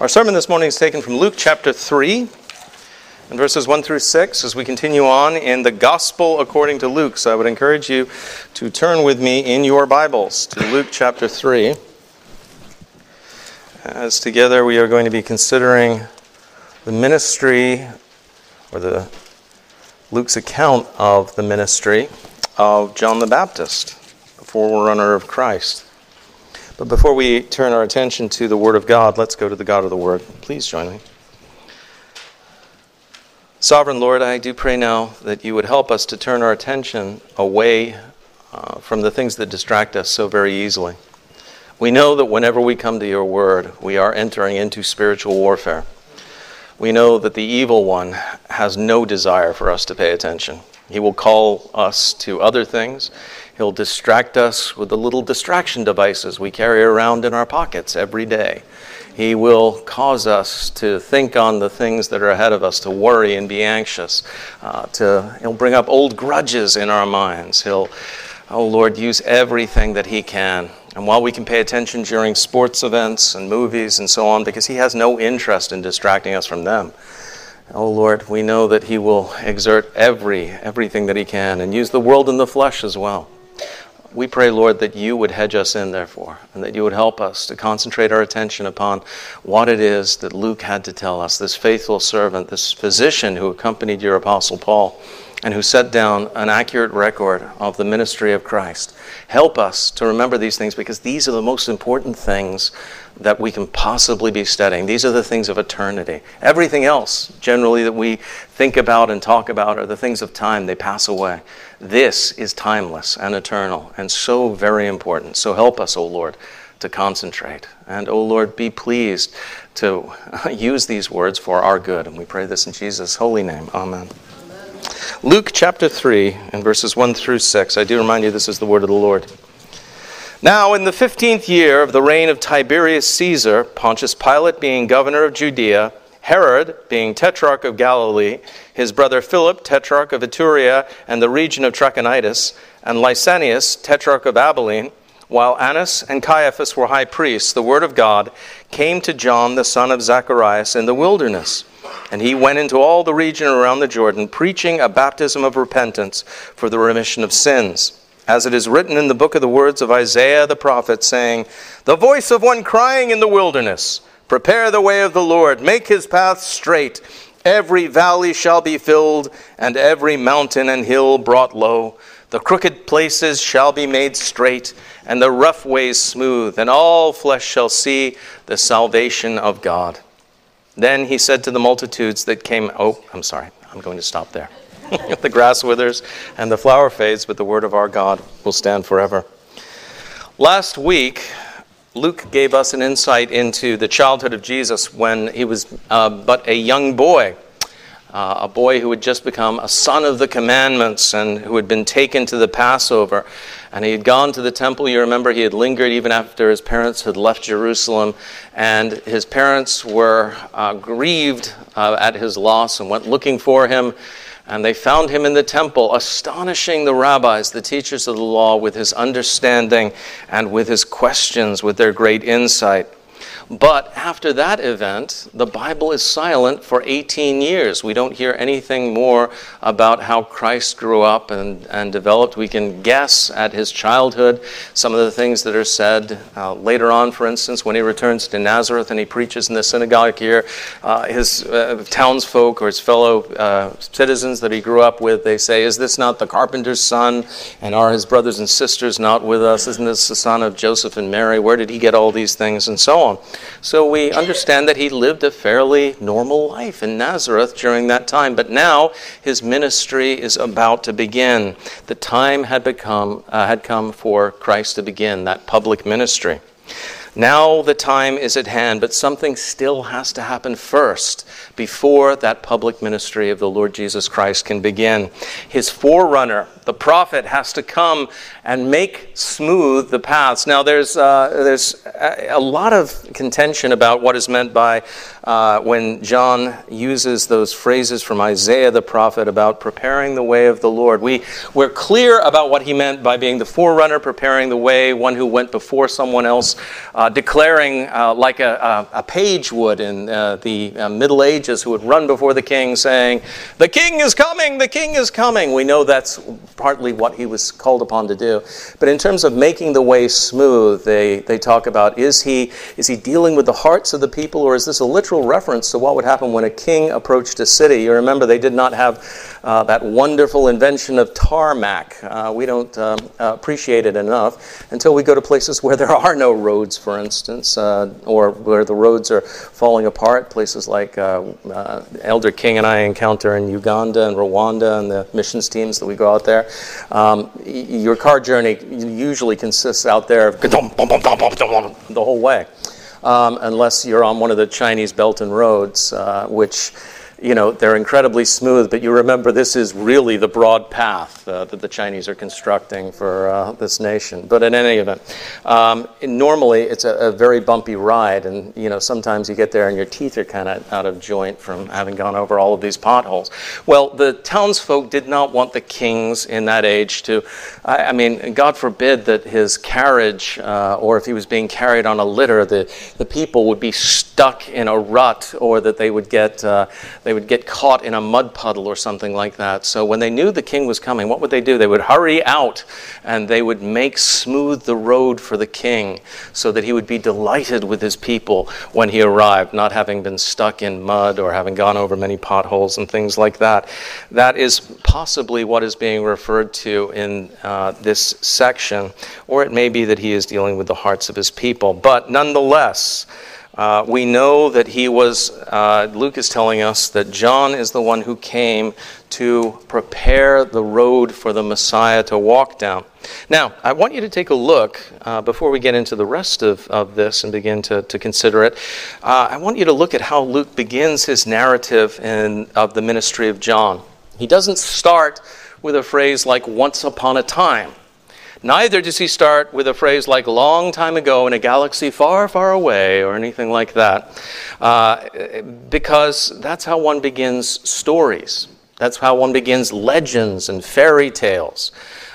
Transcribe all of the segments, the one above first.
Our sermon this morning is taken from Luke chapter 3 and verses 1 through 6 as we continue on in the Gospel according to Luke. So I would encourage you to turn with me in your Bibles to Luke chapter 3. As together we are going to be considering the ministry or the Luke's account of the ministry of John the Baptist, the forerunner of Christ. But before we turn our attention to the Word of God, let's go to the God of the Word. Please join me. Sovereign Lord, I do pray now that you would help us to turn our attention away uh, from the things that distract us so very easily. We know that whenever we come to your Word, we are entering into spiritual warfare. We know that the evil one has no desire for us to pay attention. He will call us to other things. He'll distract us with the little distraction devices we carry around in our pockets every day. He will cause us to think on the things that are ahead of us, to worry and be anxious. Uh, to, he'll bring up old grudges in our minds. He'll, oh Lord, use everything that He can. And while we can pay attention during sports events and movies and so on, because He has no interest in distracting us from them, Oh Lord, we know that He will exert every everything that He can and use the world and the flesh as well we pray, Lord, that you would hedge us in, therefore, and that you would help us to concentrate our attention upon what it is that Luke had to tell us, this faithful servant, this physician who accompanied your Apostle Paul and who set down an accurate record of the ministry of Christ. Help us to remember these things because these are the most important things that we can possibly be studying. These are the things of eternity. Everything else, generally, that we think about and talk about are the things of time, they pass away. This is timeless and eternal and so very important. So help us, O Lord, to concentrate. And, O Lord, be pleased to use these words for our good. And we pray this in Jesus' holy name. Amen. Luke chapter 3 and verses 1 through 6. I do remind you this is the word of the Lord. Now, in the fifteenth year of the reign of Tiberius Caesar, Pontius Pilate being governor of Judea, Herod being tetrarch of Galilee, his brother Philip, tetrarch of Iturea and the region of Trachonitis, and Lysanias, tetrarch of Abilene, while Annas and Caiaphas were high priests, the word of God came to John the son of Zacharias in the wilderness. And he went into all the region around the Jordan, preaching a baptism of repentance for the remission of sins as it is written in the book of the words of Isaiah the prophet, saying, The voice of one crying in the wilderness, Prepare the way of the Lord, make his path straight. Every valley shall be filled, and every mountain and hill brought low. The crooked places shall be made straight, and the rough ways smooth, and all flesh shall see the salvation of God. Then he said to the multitudes that came, Oh, I'm sorry, I'm going to stop there. the grass withers and the flower fades, but the word of our God will stand forever. Last week, Luke gave us an insight into the childhood of Jesus when he was uh, but a young boy. Uh, a boy who had just become a son of the commandments and who had been taken to the Passover. And he had gone to the temple. You remember he had lingered even after his parents had left Jerusalem. And his parents were uh, grieved uh, at his loss and went looking for him. And they found him in the temple, astonishing the rabbis, the teachers of the law, with his understanding and with his questions, with their great insight. But after that event, the Bible is silent for 18 years. We don't hear anything more about how Christ grew up and, and developed. We can guess at his childhood some of the things that are said uh, later on, for instance, when he returns to Nazareth and he preaches in the synagogue here. Uh, his uh, townsfolk or his fellow uh, citizens that he grew up with, they say, Is this not the carpenter's son? And are his brothers and sisters not with us? Isn't this the son of Joseph and Mary? Where did he get all these things? And so on. So we understand that he lived a fairly normal life in Nazareth during that time. But now his ministry is about to begin. The time had, become, uh, had come for Christ to begin that public ministry. Now the time is at hand, but something still has to happen first before that public ministry of the Lord Jesus Christ can begin. His forerunner, the prophet, has to come and make smooth the paths. Now, there's, uh, there's a lot of contention about what is meant by uh, when John uses those phrases from Isaiah the prophet about preparing the way of the Lord. We, we're clear about what he meant by being the forerunner, preparing the way, one who went before someone else, uh, declaring uh, like a, a, a, page would in uh, the uh, Middle Ages who would run before the king saying, The king is coming, the king is coming. We know that's partly what he was called upon to do. But in terms of making the way smooth, they, they talk about is he, is he dealing with the hearts of the people, or is this a literal reference to what would happen when a king approached a city? You remember, they did not have uh, that wonderful invention of tarmac. Uh, we don't um, appreciate it enough until we go to places where there are no roads, for instance, uh, or where the roads are falling apart. Places like uh, uh, Elder King and I encounter in Uganda and Rwanda and the missions teams that we go out there. Um, your car journey usually consists out there of the whole way. Um, unless you're on one of the Chinese Belt and roads, uh, which you know, they're incredibly smooth, but you remember this is really the broad path uh, that the Chinese are constructing for uh, this nation. But in any event, um, normally it's a, a, very bumpy ride, and you know sometimes you get there and your teeth are kind of out of joint from having gone over all of these potholes. Well, the townsfolk did not want the kings in that age to, I, I mean, God forbid that his carriage, uh, or if he was being carried on a litter, the the people would be stuck in a rut, or that they would get uh, they would get caught in a mud puddle or something like that. So when they knew the king was coming, what would they do? They would hurry out and they would make smooth the road for the king so that he would be delighted with his people when he arrived, not having been stuck in mud or having gone over many potholes and things like that. That is possibly what is being referred to in uh, this section, or it may be that he is dealing with the hearts of his people. But nonetheless, uh, we know that he was, uh, Luke is telling us that John is the one who came to prepare the road for the Messiah to walk down. Now, I want you to take a look uh, before we get into the rest of, of this and begin to, to consider it. Uh, I want you to look at how Luke begins his narrative in, of the ministry of John. He doesn't start with a phrase like once upon a time. Neither does he start with a phrase like long time ago in a galaxy far, far away or anything like that, uh, because that's how one begins stories. That's how one begins legends and fairy tales.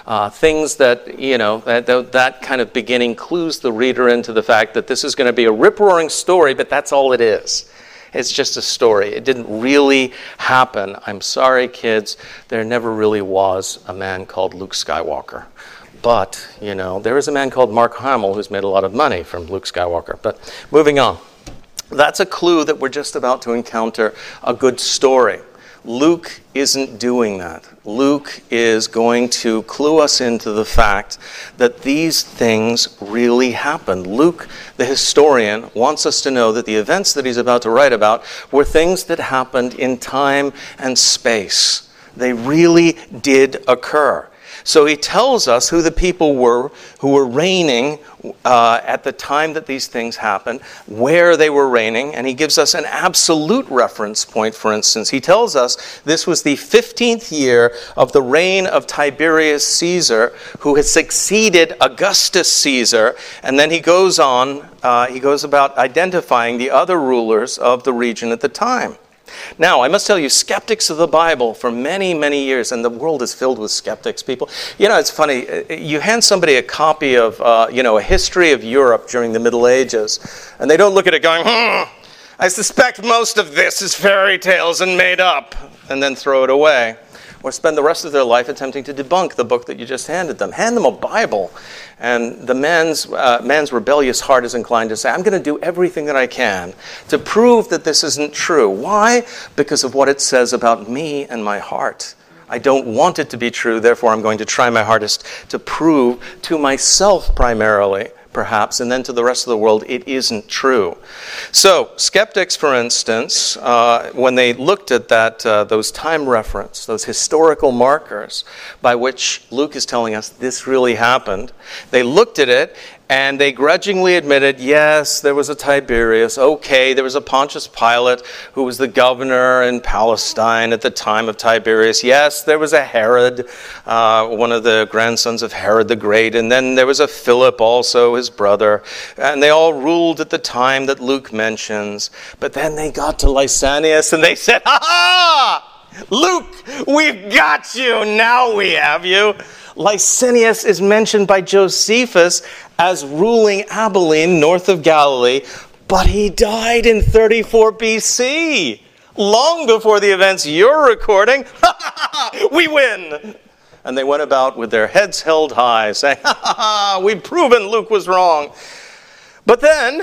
Uh, things that, you know, that, that kind of beginning clues the reader into the fact that this is going to be a rip roaring story, but that's all it is. It's just a story. It didn't really happen. I'm sorry, kids, there never really was a man called Luke Skywalker. But, you know, there is a man called Mark Hamill who's made a lot of money from Luke Skywalker. But moving on. That's a clue that we're just about to encounter a good story. Luke isn't doing that. Luke is going to clue us into the fact that these things really happened. Luke, the historian, wants us to know that the events that he's about to write about were things that happened in time and space. They really did occur. So he tells us who the people were who were reigning uh, at the time that these things happened, where they were reigning, and he gives us an absolute reference point, for instance. He tells us this was the 15th year of the reign of Tiberius Caesar, who had succeeded Augustus Caesar, and then he goes on, uh, he goes about identifying the other rulers of the region at the time. Now, I must tell you, skeptics of the Bible for many, many years, and the world is filled with skeptics, people. You know, it's funny. Uh, you hand somebody a copy of, uh, you know, a history of Europe during the Middle Ages, and they don't look at it going, hmm, I suspect most of this is fairy tales and made up, and then throw it away or spend the rest of their life attempting to debunk the book that you just handed them. Hand them a Bible. And the man's, uh, man's rebellious heart is inclined to say, I'm going to do everything that I can to prove that this isn't true. Why? Because of what it says about me and my heart. I don't want it to be true, therefore, I'm going to try my hardest to prove to myself primarily perhaps, and then to the rest of the world, it isn't true. So, skeptics, for instance, uh, when they looked at that, uh, those time reference, those historical markers by which Luke is telling us this really happened, they looked at it and they grudgingly admitted, yes, there was a Tiberius. Okay, there was a Pontius Pilate who was the governor in Palestine at the time of Tiberius. Yes, there was a Herod, uh, one of the grandsons of Herod the Great. And then there was a Philip also, his brother. And they all ruled at the time that Luke mentions. But then they got to Lysanias and they said, ha ha! Luke, we've got you. Now we have you. Lysanias is mentioned by Josephus as ruling Abilene, north of Galilee, but he died in 34 BC, long before the events you're recording. we win! And they went about with their heads held high, saying, Ha ha ha, we've proven Luke was wrong. But then,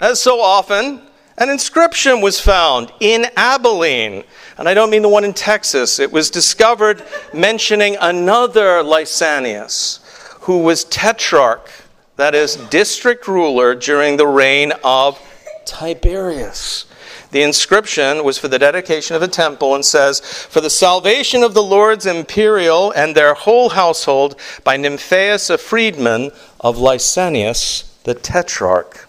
as so often, an inscription was found in Abilene. And I don't mean the one in Texas. It was discovered mentioning another Lysanias, who was tetrarch, that is, district ruler during the reign of Tiberius. The inscription was for the dedication of a temple and says, For the salvation of the Lords imperial and their whole household by Nymphaeus, a freedman of Lysanias, the tetrarch.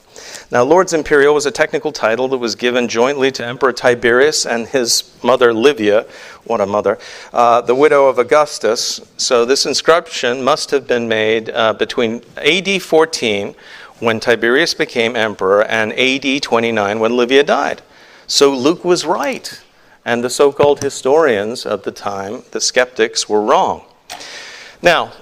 Now, Lords Imperial was a technical title that was given jointly to Emperor Tiberius and his mother Livia, what a mother, uh, the widow of Augustus. So, this inscription must have been made uh, between AD 14, when Tiberius became emperor, and AD 29, when Livia died. So, Luke was right, and the so called historians of the time, the skeptics, were wrong. Now,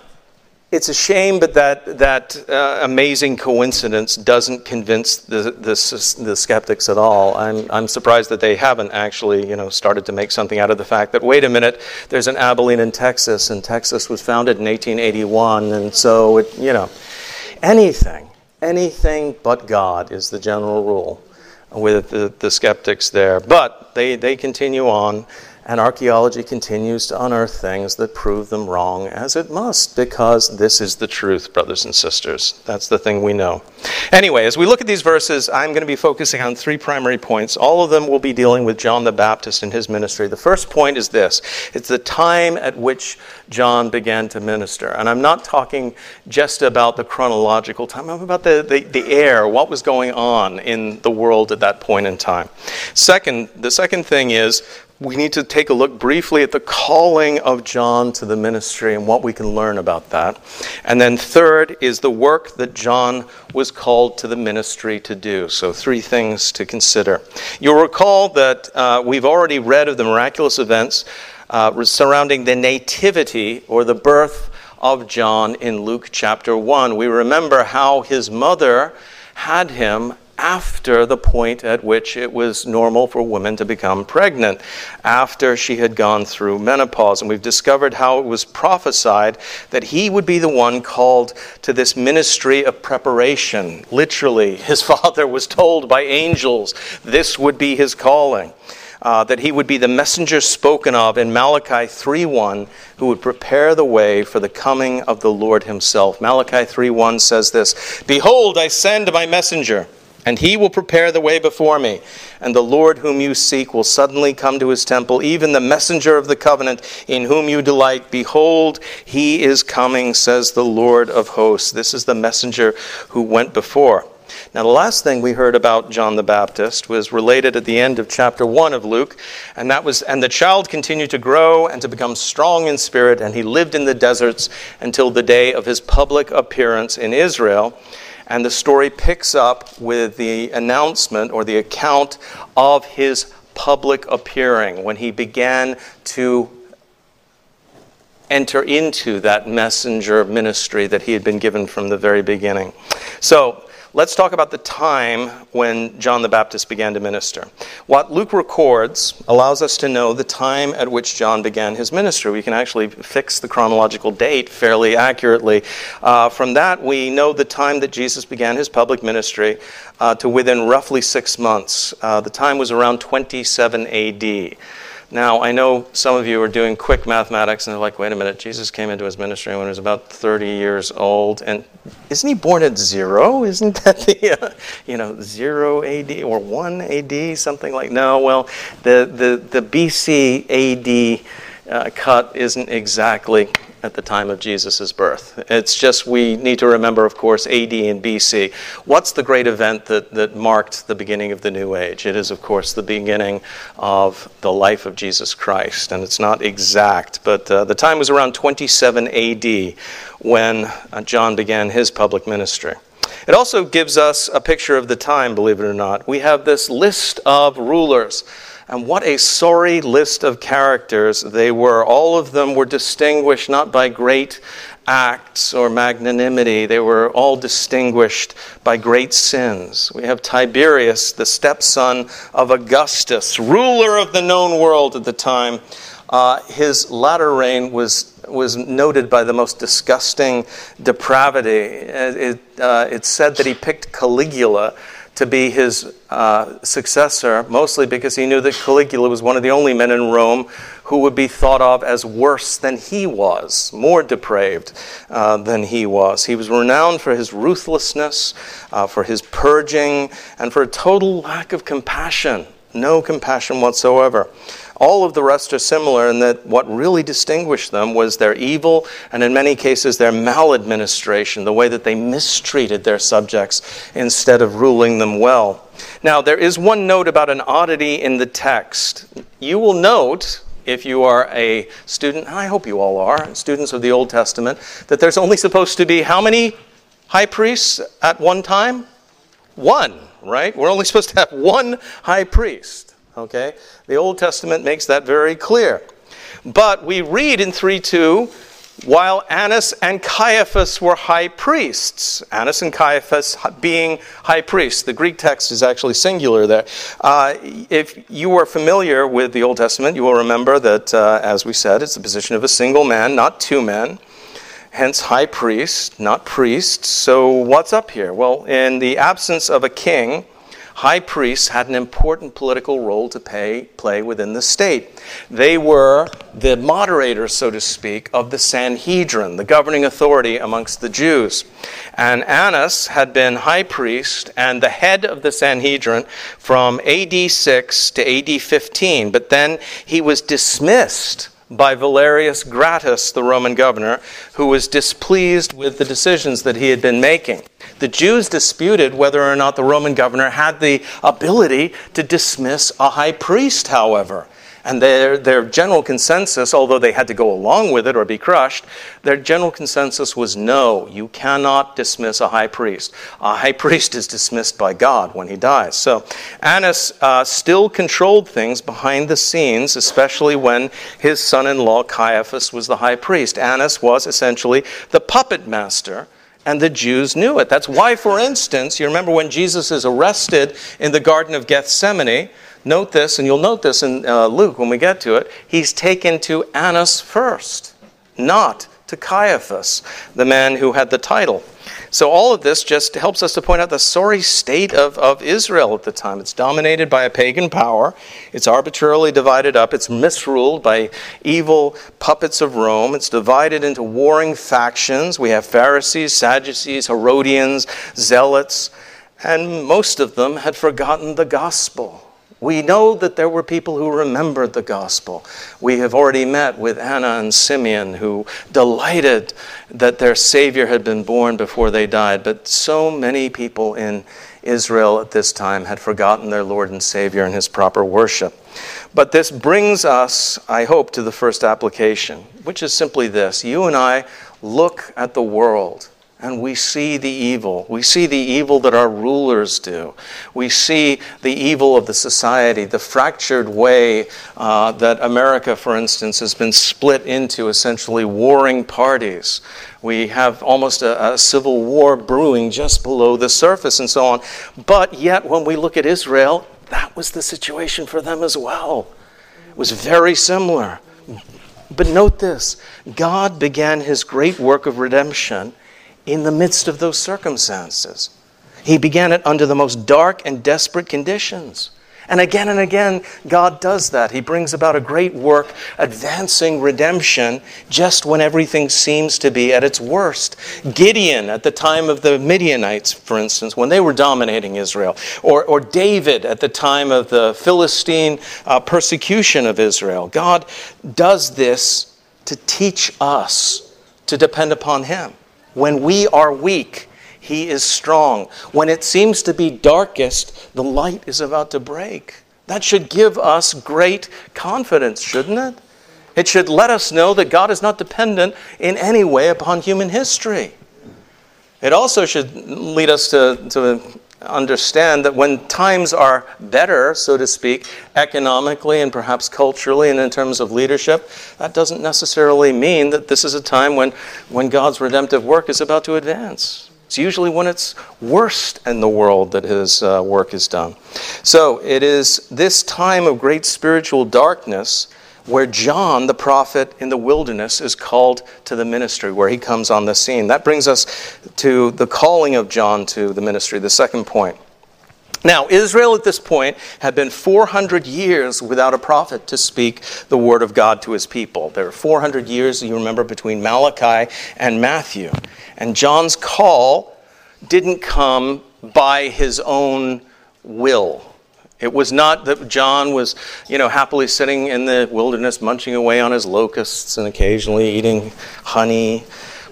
it's a shame, but that, that uh, amazing coincidence doesn't convince the, the, the, skeptics at all. I'm, I'm surprised that they haven't actually you know, started to make something out of the fact that, wait a minute, there's an Abilene in Texas, and Texas was founded in 1881, and so, it, you know, anything, anything but God is the general rule with the, the skeptics there. But they, they continue on and archaeology continues to unearth things that prove them wrong, as it must, because this is the truth, brothers and sisters. That's the thing we know. Anyway, as we look at these verses, I'm going to be focusing on three primary points. All of them will be dealing with John the Baptist and his ministry. The first point is this it's the time at which John began to minister. And I'm not talking just about the chronological time, I'm about the, the, the air, what was going on in the world at that point in time. Second, the second thing is we need to take a look briefly at the calling of John to the ministry and what we can learn about that. And then, third, is the work that John was called to the ministry to do. So, three things to consider. You'll recall that uh, we've already read of the miraculous events uh, surrounding the nativity or the birth of John in Luke chapter 1. We remember how his mother had him after the point at which it was normal for women to become pregnant, after she had gone through menopause. And we've discovered how it was prophesied that he would be the one called to this ministry of preparation. Literally, his father was told by angels this would be his calling. Uh, that he would be the messenger spoken of in Malachi 3:1 who would prepare the way for the coming of the Lord himself. Malachi 3:1 says this, "Behold, I send my messenger and he will prepare the way before me. And the Lord whom you seek will suddenly come to his temple, even the messenger of the covenant in whom you delight. Behold, he is coming, says the Lord of hosts. This is the messenger who went before. Now, the last thing we heard about John the Baptist was related at the end of chapter 1 of Luke, and that was, and the child continued to grow and to become strong in spirit, and he lived in the deserts until the day of his public appearance in Israel. And the story picks up with the announcement or the account of his public appearing when he began to enter into that messenger ministry that he had been given from the very beginning. So, let's talk about the time when John the Baptist began to minister. What Luke records allows us to know the time at which John began his ministry. We can actually fix the chronological date fairly accurately. Uh, from that, we know the time that Jesus began his public ministry uh, to within roughly six months. Uh, the time was around 27 AD. Now, I know some of you are doing quick mathematics and they're like, wait a minute, Jesus came into his ministry when he was about 30 years old. And isn't he born at zero? Isn't that the, uh, you know, zero AD or one AD, something like No, well, the, the, the BC AD uh, cut isn't exactly at the time of Jesus' birth. It's just we need to remember, of course, AD and BC. What's the great event that, that marked the beginning of the New Age? It is, of course, the beginning of the life of Jesus Christ. And it's not exact, but uh, the time was around 27 AD when uh, John began his public ministry. It also gives us a picture of the time, believe it or not. We have this list of rulers and what a sorry list of characters they were. All of them were distinguished not by great acts or magnanimity. They were all distinguished by great sins. We have Tiberius, the stepson of Augustus, ruler of the known world at the time. Uh, his latter reign was was noted by the most disgusting depravity. It, uh, it's said that he picked Caligula to be his uh, successor, mostly because he knew that Caligula was one of the only men in Rome who would be thought of as worse than he was, more depraved uh, than he was. He was renowned for his ruthlessness, uh, for his purging, and for a total lack of compassion. No compassion whatsoever. All of the rest are similar in that what really distinguished them was their evil and, in many cases, their maladministration, the way that they mistreated their subjects instead of ruling them well. Now, there is one note about an oddity in the text. You will note, if you are a student, I hope you all are, students of the Old Testament, that there's only supposed to be how many high priests at one time? One, right? We're only supposed to have one high priest. Okay? The Old Testament makes that very clear. But we read in 3 2 while Annas and Caiaphas were high priests. Annas and Caiaphas being high priests. The Greek text is actually singular there. Uh, if you are familiar with the Old Testament, you will remember that, uh, as we said, it's the position of a single man, not two men. Hence, high priest, not priest. So, what's up here? Well, in the absence of a king, high priests had an important political role to pay, play within the state. They were the moderators, so to speak, of the Sanhedrin, the governing authority amongst the Jews. And Annas had been high priest and the head of the Sanhedrin from AD 6 to AD 15, but then he was dismissed by Valerius Gratus, the Roman governor, who was displeased with the decisions that he had been making. The Jews disputed whether or not the Roman governor had the ability to dismiss a high priest, however. And their, their general consensus, although they had to go along with it or be crushed, their general consensus was no, you cannot dismiss a high priest. A high priest is dismissed by God when he dies. So Annas uh, still controlled things behind the scenes, especially when his son in law Caiaphas was the high priest. Annas was essentially the puppet master and the Jews knew it. That's why, for instance, you remember when Jesus is arrested in the Garden of Gethsemane, note this, and you'll note this in uh, Luke when we get to it, he's taken to Annas first, not to Caiaphas, the man who had the title. So, all of this just helps us to point out the sorry state of, of Israel at the time. It's dominated by a pagan power, it's arbitrarily divided up, it's misruled by evil puppets of Rome, it's divided into warring factions. We have Pharisees, Sadducees, Herodians, Zealots, and most of them had forgotten the gospel. We know that there were people who remembered the gospel. We have already met with Anna and Simeon who delighted that their Savior had been born before they died. But so many people in Israel at this time had forgotten their Lord and Savior and his proper worship. But this brings us, I hope, to the first application, which is simply this you and I look at the world and we see the evil. We see the evil that our rulers do. We see the evil of the society, the fractured way uh, that America, for instance, has been split into essentially warring parties. We have almost a, a civil war brewing just below the surface and so on. But yet, when we look at Israel, that was the situation for them as well. It was very similar. But note this God began his great work of redemption in the midst of those circumstances. He began it under the most dark and desperate conditions. And again and again, God does that. He brings about a great work, advancing redemption just when everything seems to be at its worst. Gideon, at the time of the Midianites, for instance, when they were dominating Israel, or, or David at the time of the Philistine uh, persecution of Israel. God does this to teach us to depend upon Him. When we are weak, he is strong. When it seems to be darkest, the light is about to break. That should give us great confidence, shouldn't it? It should let us know that God is not dependent in any way upon human history. It also should lead us to, to understand that when times are better, so to speak, economically and perhaps culturally and in terms of leadership, that doesn't necessarily mean that this is a time when, when God's redemptive work is about to advance. It's usually when it's worst in the world that his uh, work is done. So it is this time of great spiritual darkness where John, the prophet in the wilderness, is called to the ministry, where he comes on the scene. That brings us to the calling of John to the ministry, the second point. Now, Israel at this point had been 400 years without a prophet to speak the word of God to his people. There were 400 years, you remember, between Malachi and Matthew. And John's call didn't come by his own will. It was not that John was, you know, happily sitting in the wilderness munching away on his locusts and occasionally eating honey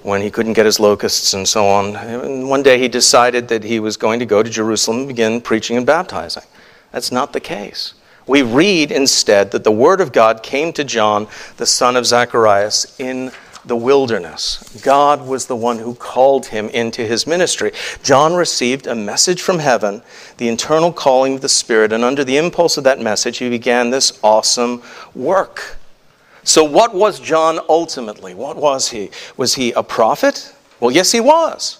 when he couldn't get his locusts and so on. And one day he decided that he was going to go to Jerusalem and begin preaching and baptizing. That's not the case. We read instead that the word of God came to John, the son of Zacharias, in the wilderness. God was the one who called him into his ministry. John received a message from heaven, the internal calling of the Spirit, and under the impulse of that message, he began this awesome work. So, what was John ultimately? What was he? Was he a prophet? Well, yes, he was.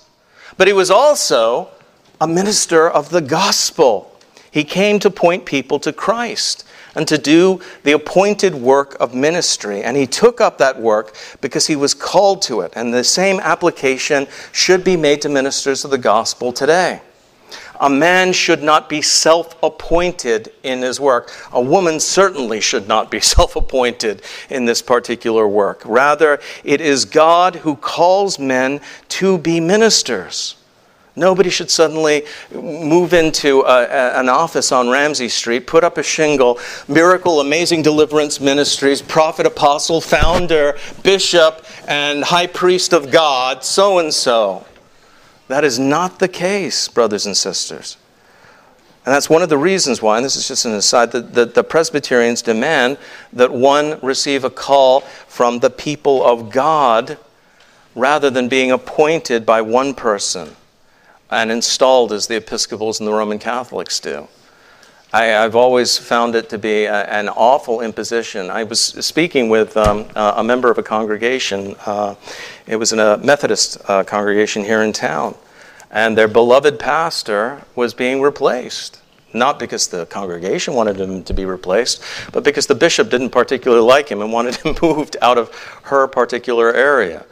But he was also a minister of the gospel. He came to point people to Christ and to do the appointed work of ministry. And he took up that work because he was called to it. And the same application should be made to ministers of the gospel today. A man should not be self appointed in his work. A woman certainly should not be self appointed in this particular work. Rather, it is God who calls men to be ministers. Nobody should suddenly move into a, a, an office on Ramsey Street, put up a shingle, Miracle Amazing Deliverance Ministries, prophet, apostle, founder, bishop, and high priest of God, so and so. That is not the case, brothers and sisters. And that's one of the reasons why, and this is just an aside, that, that the Presbyterians demand that one receive a call from the people of God rather than being appointed by one person and installed as the Episcopals and the Roman Catholics do. I, have always found it to be a, an awful imposition. I was speaking with um, a member of a congregation. Uh, it was in a Methodist uh, congregation here in town, and their beloved pastor was being replaced. Not because the congregation wanted him to be replaced, but because the bishop didn't particularly like him and wanted him moved out of her particular area.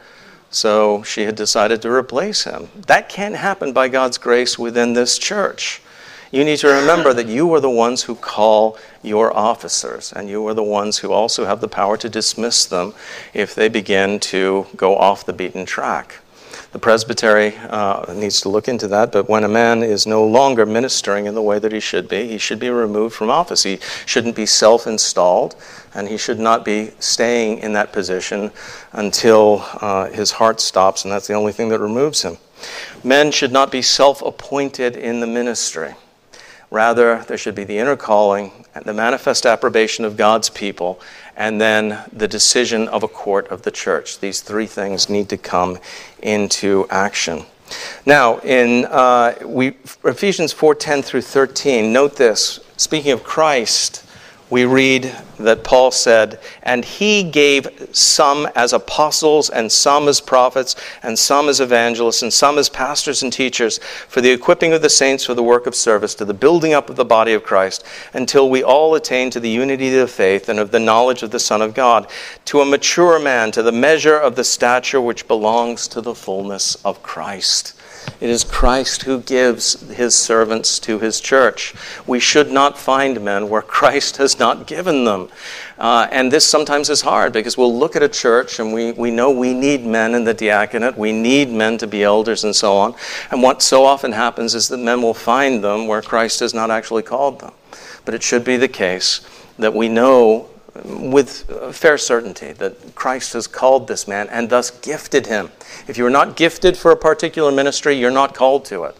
So she had decided to replace him. That can't happen by God's grace within this church. You need to remember that you are the ones who call your officers, and you are the ones who also have the power to dismiss them if they begin to go off the beaten track. The presbytery uh, needs to look into that, but when a man is no longer ministering in the way that he should be, he should be removed from office. He shouldn't be self installed, and he should not be staying in that position until uh, his heart stops, and that's the only thing that removes him. Men should not be self appointed in the ministry. Rather, there should be the inner calling, and the manifest approbation of God's people, and then the decision of a court of the church. These three things need to come into action. Now, in uh, we, Ephesians 4:10 through 13, note this. Speaking of Christ, we read that Paul said, And he gave some as apostles, and some as prophets, and some as evangelists, and some as pastors and teachers, for the equipping of the saints for the work of service, to the building up of the body of Christ, until we all attain to the unity of the faith and of the knowledge of the Son of God, to a mature man, to the measure of the stature which belongs to the fullness of Christ. It is Christ who gives his servants to his church. We should not find men where Christ has not given them. Uh, and this sometimes is hard because we'll look at a church and we, we know we need men in the diaconate, we need men to be elders and so on. And what so often happens is that men will find them where Christ has not actually called them. But it should be the case that we know with fair certainty that Christ has called this man and thus gifted him. If you are not gifted for a particular ministry, you're not called to it.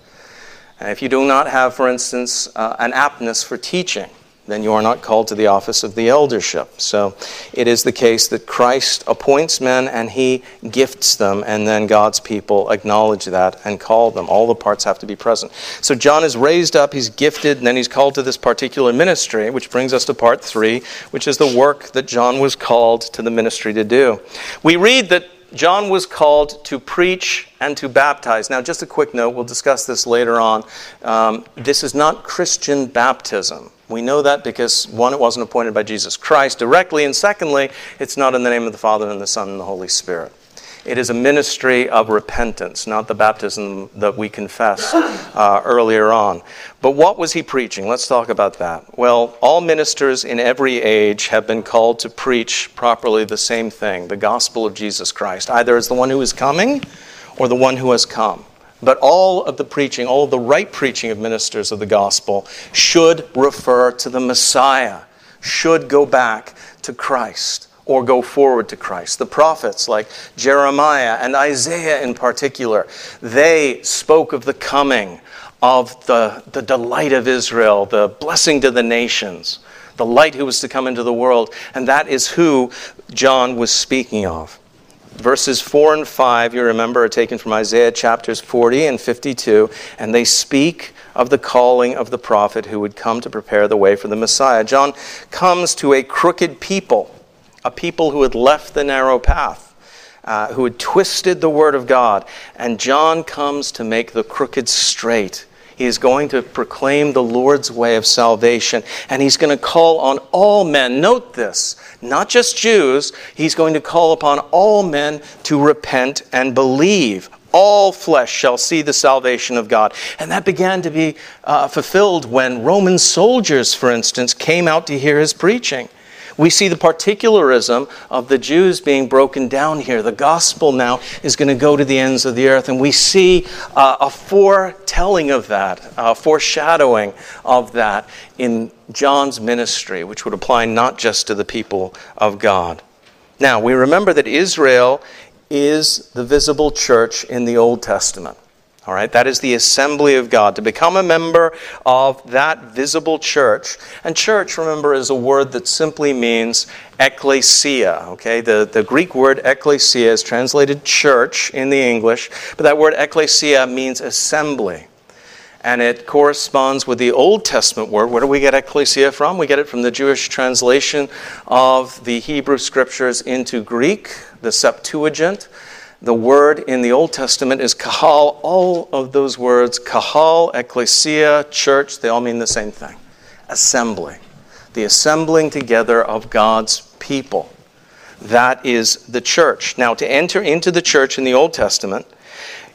If you do not have, for instance, uh, an aptness for teaching, then you are not called to the office of the eldership. So it is the case that Christ appoints men and he gifts them, and then God's people acknowledge that and call them. All the parts have to be present. So John is raised up, he's gifted, and then he's called to this particular ministry, which brings us to part three, which is the work that John was called to the ministry to do. We read that John was called to preach and to baptize. Now, just a quick note, we'll discuss this later on. Um, this is not Christian baptism. We know that because, one, it wasn't appointed by Jesus Christ directly, and secondly, it's not in the name of the Father and the Son and the Holy Spirit. It is a ministry of repentance, not the baptism that we confessed uh, earlier on. But what was he preaching? Let's talk about that. Well, all ministers in every age have been called to preach properly the same thing the gospel of Jesus Christ, either as the one who is coming or the one who has come. But all of the preaching, all of the right preaching of ministers of the gospel should refer to the Messiah, should go back to Christ or go forward to Christ. The prophets, like Jeremiah and Isaiah in particular, they spoke of the coming of the, the delight of Israel, the blessing to the nations, the light who was to come into the world. And that is who John was speaking of. Verses 4 and 5, you remember, are taken from Isaiah chapters 40 and 52, and they speak of the calling of the prophet who would come to prepare the way for the Messiah. John comes to a crooked people, a people who had left the narrow path. Uh, who had twisted the word of God. And John comes to make the crooked straight. He is going to proclaim the Lord's way of salvation, and he's going to call on all men. Note this, not just Jews, he's going to call upon all men to repent and believe. All flesh shall see the salvation of God. And that began to be uh, fulfilled when Roman soldiers, for instance, came out to hear his preaching. We see the particularism of the Jews being broken down here. The gospel now is going to go to the ends of the earth, and we see uh, a foretelling of that, a foreshadowing of that in John's ministry, which would apply not just to the people of God. Now, we remember that Israel is the visible church in the Old Testament. All right, that is the assembly of God. To become a member of that visible church. And church, remember, is a word that simply means ecclesia. Okay, the, the Greek word ecclesia is translated church in the English, but that word ecclesia means assembly. And it corresponds with the Old Testament word. Where do we get ecclesia from? We get it from the Jewish translation of the Hebrew scriptures into Greek, the Septuagint. The word in the Old Testament is kahal. All of those words, kahal, ecclesia, church, they all mean the same thing assembly. The assembling together of God's people. That is the church. Now, to enter into the church in the Old Testament,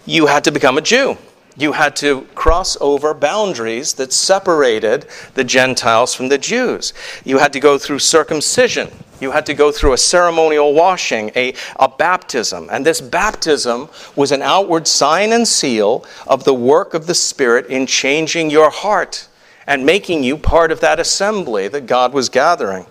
you had to become a Jew. You had to cross over boundaries that separated the Gentiles from the Jews. You had to go through circumcision. You had to go through a ceremonial washing, a, a baptism. And this baptism was an outward sign and seal of the work of the Spirit in changing your heart and making you part of that assembly that God was gathering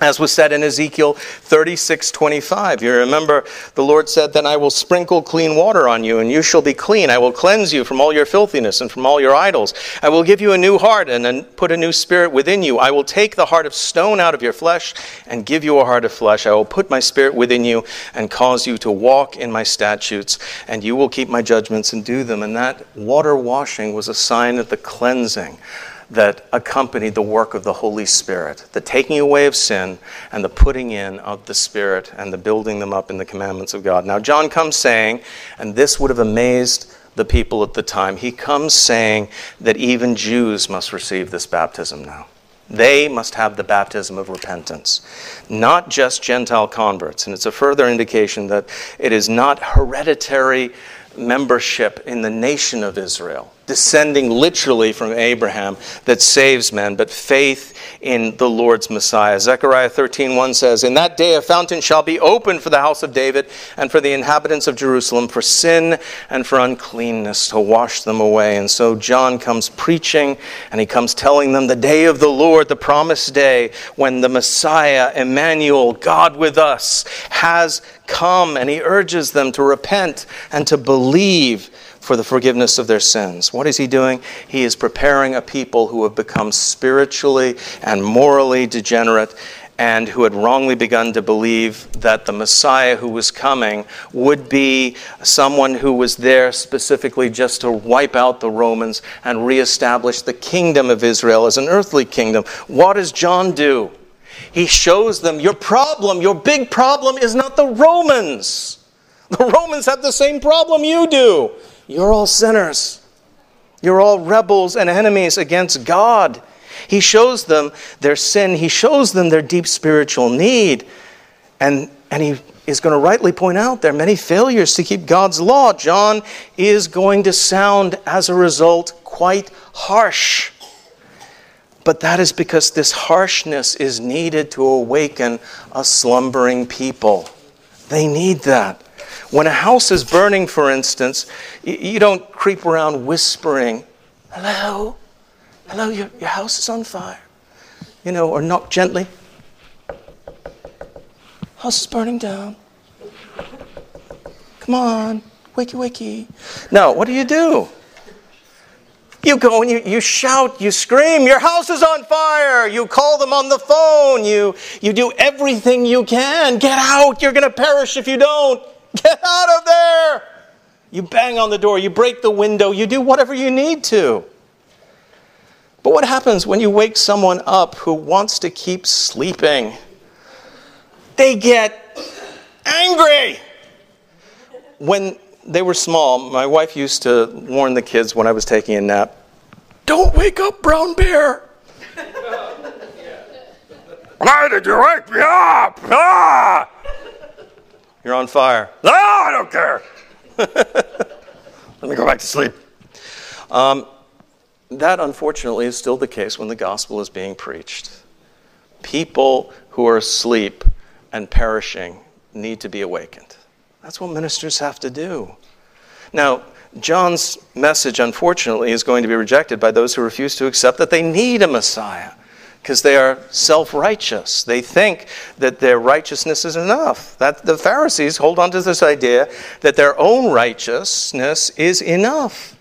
as was said in Ezekiel 36 25. You remember the Lord said, Then I will sprinkle clean water on you, and you shall be clean. I will cleanse you from all your filthiness and from all your idols. I will give you a new heart and put a new spirit within you. I will take the heart of stone out of your flesh and give you a heart of flesh. I will put my spirit within you and cause you to walk in my statutes, and you will keep my judgments and do them. And that water washing was a sign of the cleansing that accompanied the work of the Holy Spirit, the taking away of sin and the putting in of the Spirit and the building them up in the commandments of God. Now, John comes saying, and this would have amazed the people at the time, he comes saying that even Jews must receive this baptism now. They must have the baptism of repentance, not just Gentile converts. And it's a further indication that it is not hereditary membership in the nation of Israel, descending literally from Abraham, that saves men, but faith in the Lord's Messiah. Zechariah 13:1 says, "In that day a fountain shall be opened for the house of David and for the inhabitants of Jerusalem for sin and for uncleanness to wash them away." And so John comes preaching and he comes telling them the day of the Lord, the promised day when the Messiah, Emmanuel, God with us, has come and he urges them to repent and to believe for the forgiveness of their sins. What is he doing? He is preparing a people who have become spiritually and morally degenerate and who had wrongly begun to believe that the Messiah who was coming would be someone who was there specifically just to wipe out the Romans and reestablish the kingdom of Israel as an earthly kingdom. What does John do? He shows them your problem, your big problem is not the Romans. The Romans have the same problem you do. You're all sinners. You're all rebels and enemies against God. He shows them their sin, he shows them their deep spiritual need. And, and he is going to rightly point out there are many failures to keep God's law. John is going to sound, as a result, quite harsh. But that is because this harshness is needed to awaken a slumbering people. They need that. When a house is burning, for instance, you don't creep around whispering, Hello, hello, your, your house is on fire. You know, or knock gently. House is burning down. Come on, wakey wakey. No, what do you do? You go and you, you shout, you scream, your house is on fire. You call them on the phone. You, you do everything you can. Get out. You're going to perish if you don't. Get out of there. You bang on the door. You break the window. You do whatever you need to. But what happens when you wake someone up who wants to keep sleeping? They get angry. When they were small, my wife used to warn the kids when I was taking a nap Don't wake up, brown bear. Why did you wake me up? Ah! You're on fire. No, I don't care. Let me go back to sleep. Um, that, unfortunately, is still the case when the gospel is being preached. People who are asleep and perishing need to be awakened. That's what ministers have to do. Now, John's message, unfortunately, is going to be rejected by those who refuse to accept that they need a Messiah because they are self righteous. They think that their righteousness is enough. That the Pharisees hold on to this idea that their own righteousness is enough.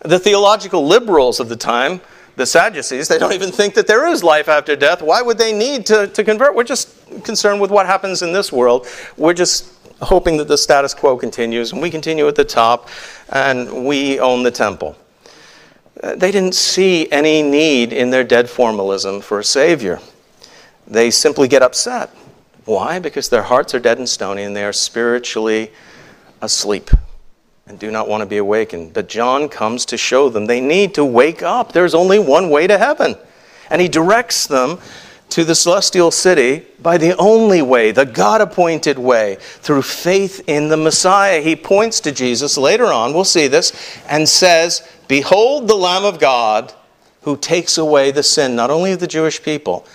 The theological liberals of the time, the Sadducees, they don't even think that there is life after death. Why would they need to, to convert? We're just concerned with what happens in this world. We're just hoping that the status quo continues, and we continue at the top, and we own the temple. They didn't see any need in their dead formalism for a Savior. They simply get upset. Why? Because their hearts are dead and stony and they are spiritually asleep and do not want to be awakened. But John comes to show them they need to wake up. There's only one way to heaven. And he directs them to the celestial city by the only way, the God appointed way, through faith in the Messiah. He points to Jesus later on, we'll see this, and says, Behold the Lamb of God who takes away the sin, not only of the Jewish people,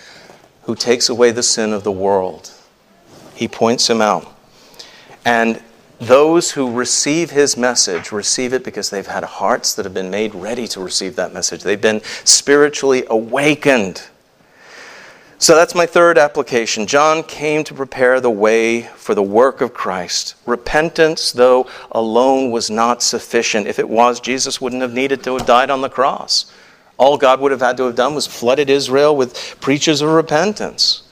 who takes away the sin of the world. He points him out. And those who receive his message receive it because they've had hearts that have been made ready to receive that message. They've been spiritually awakened so that's my third application. John came to prepare the way for the work of Christ. Repentance, though alone, was not sufficient. If it was, Jesus wouldn't have needed to have died on the cross. All God would have had to have done was flooded Israel with preachers of repentance.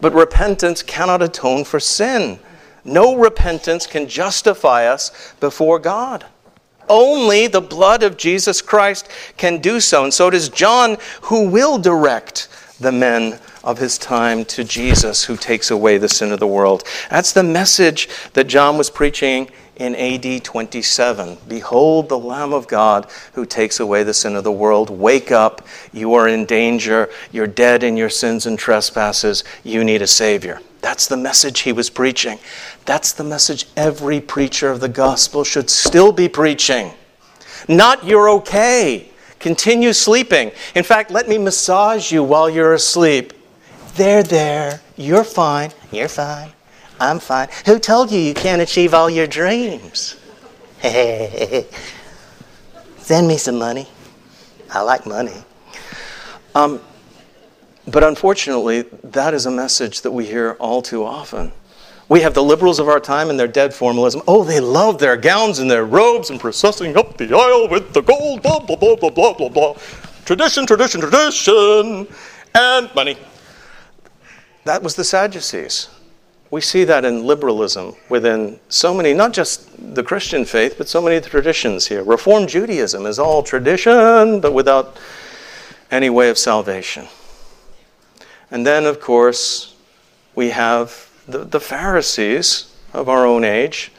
But repentance cannot atone for sin. No repentance can justify us before God. Only the blood of Jesus Christ can do so. And so is John who will direct the men of his time to Jesus who takes away the sin of the world. That's the message that John was preaching in AD 27. Behold the Lamb of God who takes away the sin of the world. Wake up. You are in danger. You're dead in your sins and trespasses. You need a Savior. That's the message he was preaching. That's the message every preacher of the gospel should still be preaching. Not you're okay. Continue sleeping. In fact, let me massage you while you're asleep. There, there. You're fine. You're fine. I'm fine. Who told you you can't achieve all your dreams? Send me some money. I like money. Um, but unfortunately, that is a message that we hear all too often. We have the liberals of our time and their dead formalism. Oh, they love their gowns and their robes and processing up the aisle with the gold, blah, blah, blah, blah, blah, blah, blah. Tradition, tradition, tradition, and money. That was the Sadducees. We see that in liberalism within so many, not just the Christian faith, but so many traditions here. Reformed Judaism is all tradition, but without any way of salvation. And then, of course, we have the, the Pharisees of our own age,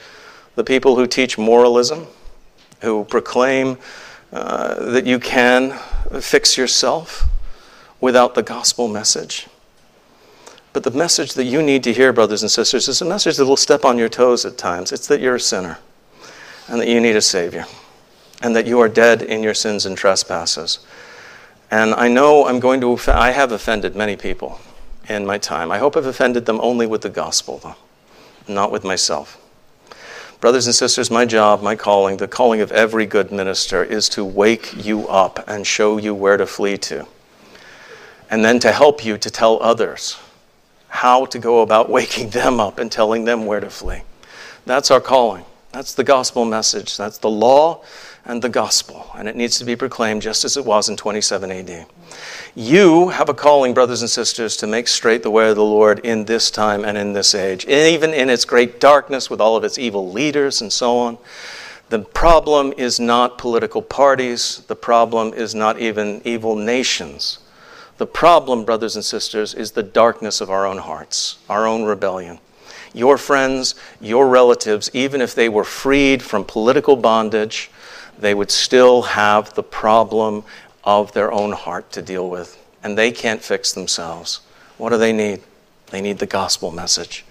the people who teach moralism, who proclaim uh, that you can fix yourself without the gospel message. But the message that you need to hear, brothers and sisters, is a message that will step on your toes at times. It's that you're a sinner and that you need a Savior and that you are dead in your sins and trespasses. And I know I'm going to, I have offended many people in my time. I hope I've offended them only with the gospel, though, not with myself. Brothers and sisters, my job, my calling, the calling of every good minister is to wake you up and show you where to flee to. And then to help you to tell others how to go about waking them up and telling them where to flee. That's our calling. That's the gospel message. That's the law and the gospel. And it needs to be proclaimed just as it was in 27 AD. You have a calling, brothers and sisters, to make straight the way of the Lord in this time and in this age, even in its great darkness with all of its evil leaders and so on. The problem is not political parties, the problem is not even evil nations. The problem, brothers and sisters, is the darkness of our own hearts, our own rebellion. Your friends, your relatives, even if they were freed from political bondage, they would still have the problem of their own heart to deal with. And they can't fix themselves. What do they need? They need the gospel message.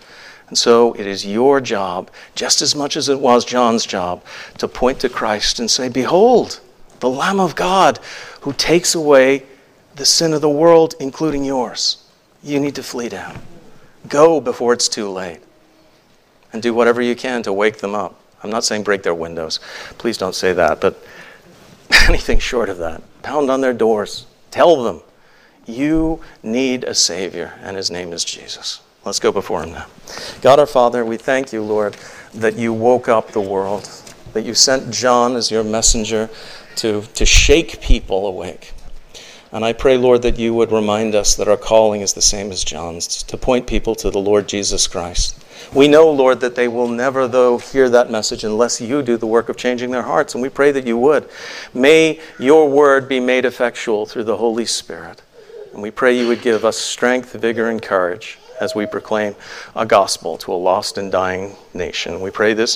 And so it is your job, just as much as it was John's job, to point to Christ and say, Behold, the Lamb of God who takes away the sin of the world, including yours. You need to flee down. Go before it's too late. And do whatever you can to wake them up. I'm not saying break their windows. Please don't say that, but anything short of that. Pound on their doors. Tell them you need a Savior, and His name is Jesus. Let's go before Him now. God our Father, we thank you, Lord, that you woke up the world, that you sent John as your messenger to, to shake people awake. And I pray, Lord, that you would remind us that our calling is the same as John's to point people to the Lord Jesus Christ. We know, Lord, that they will never, though, hear that message unless you do the work of changing their hearts, and we pray that you would. May your word be made effectual through the Holy Spirit. And we pray you would give us strength, vigor, and courage as we proclaim a gospel to a lost and dying nation. We pray this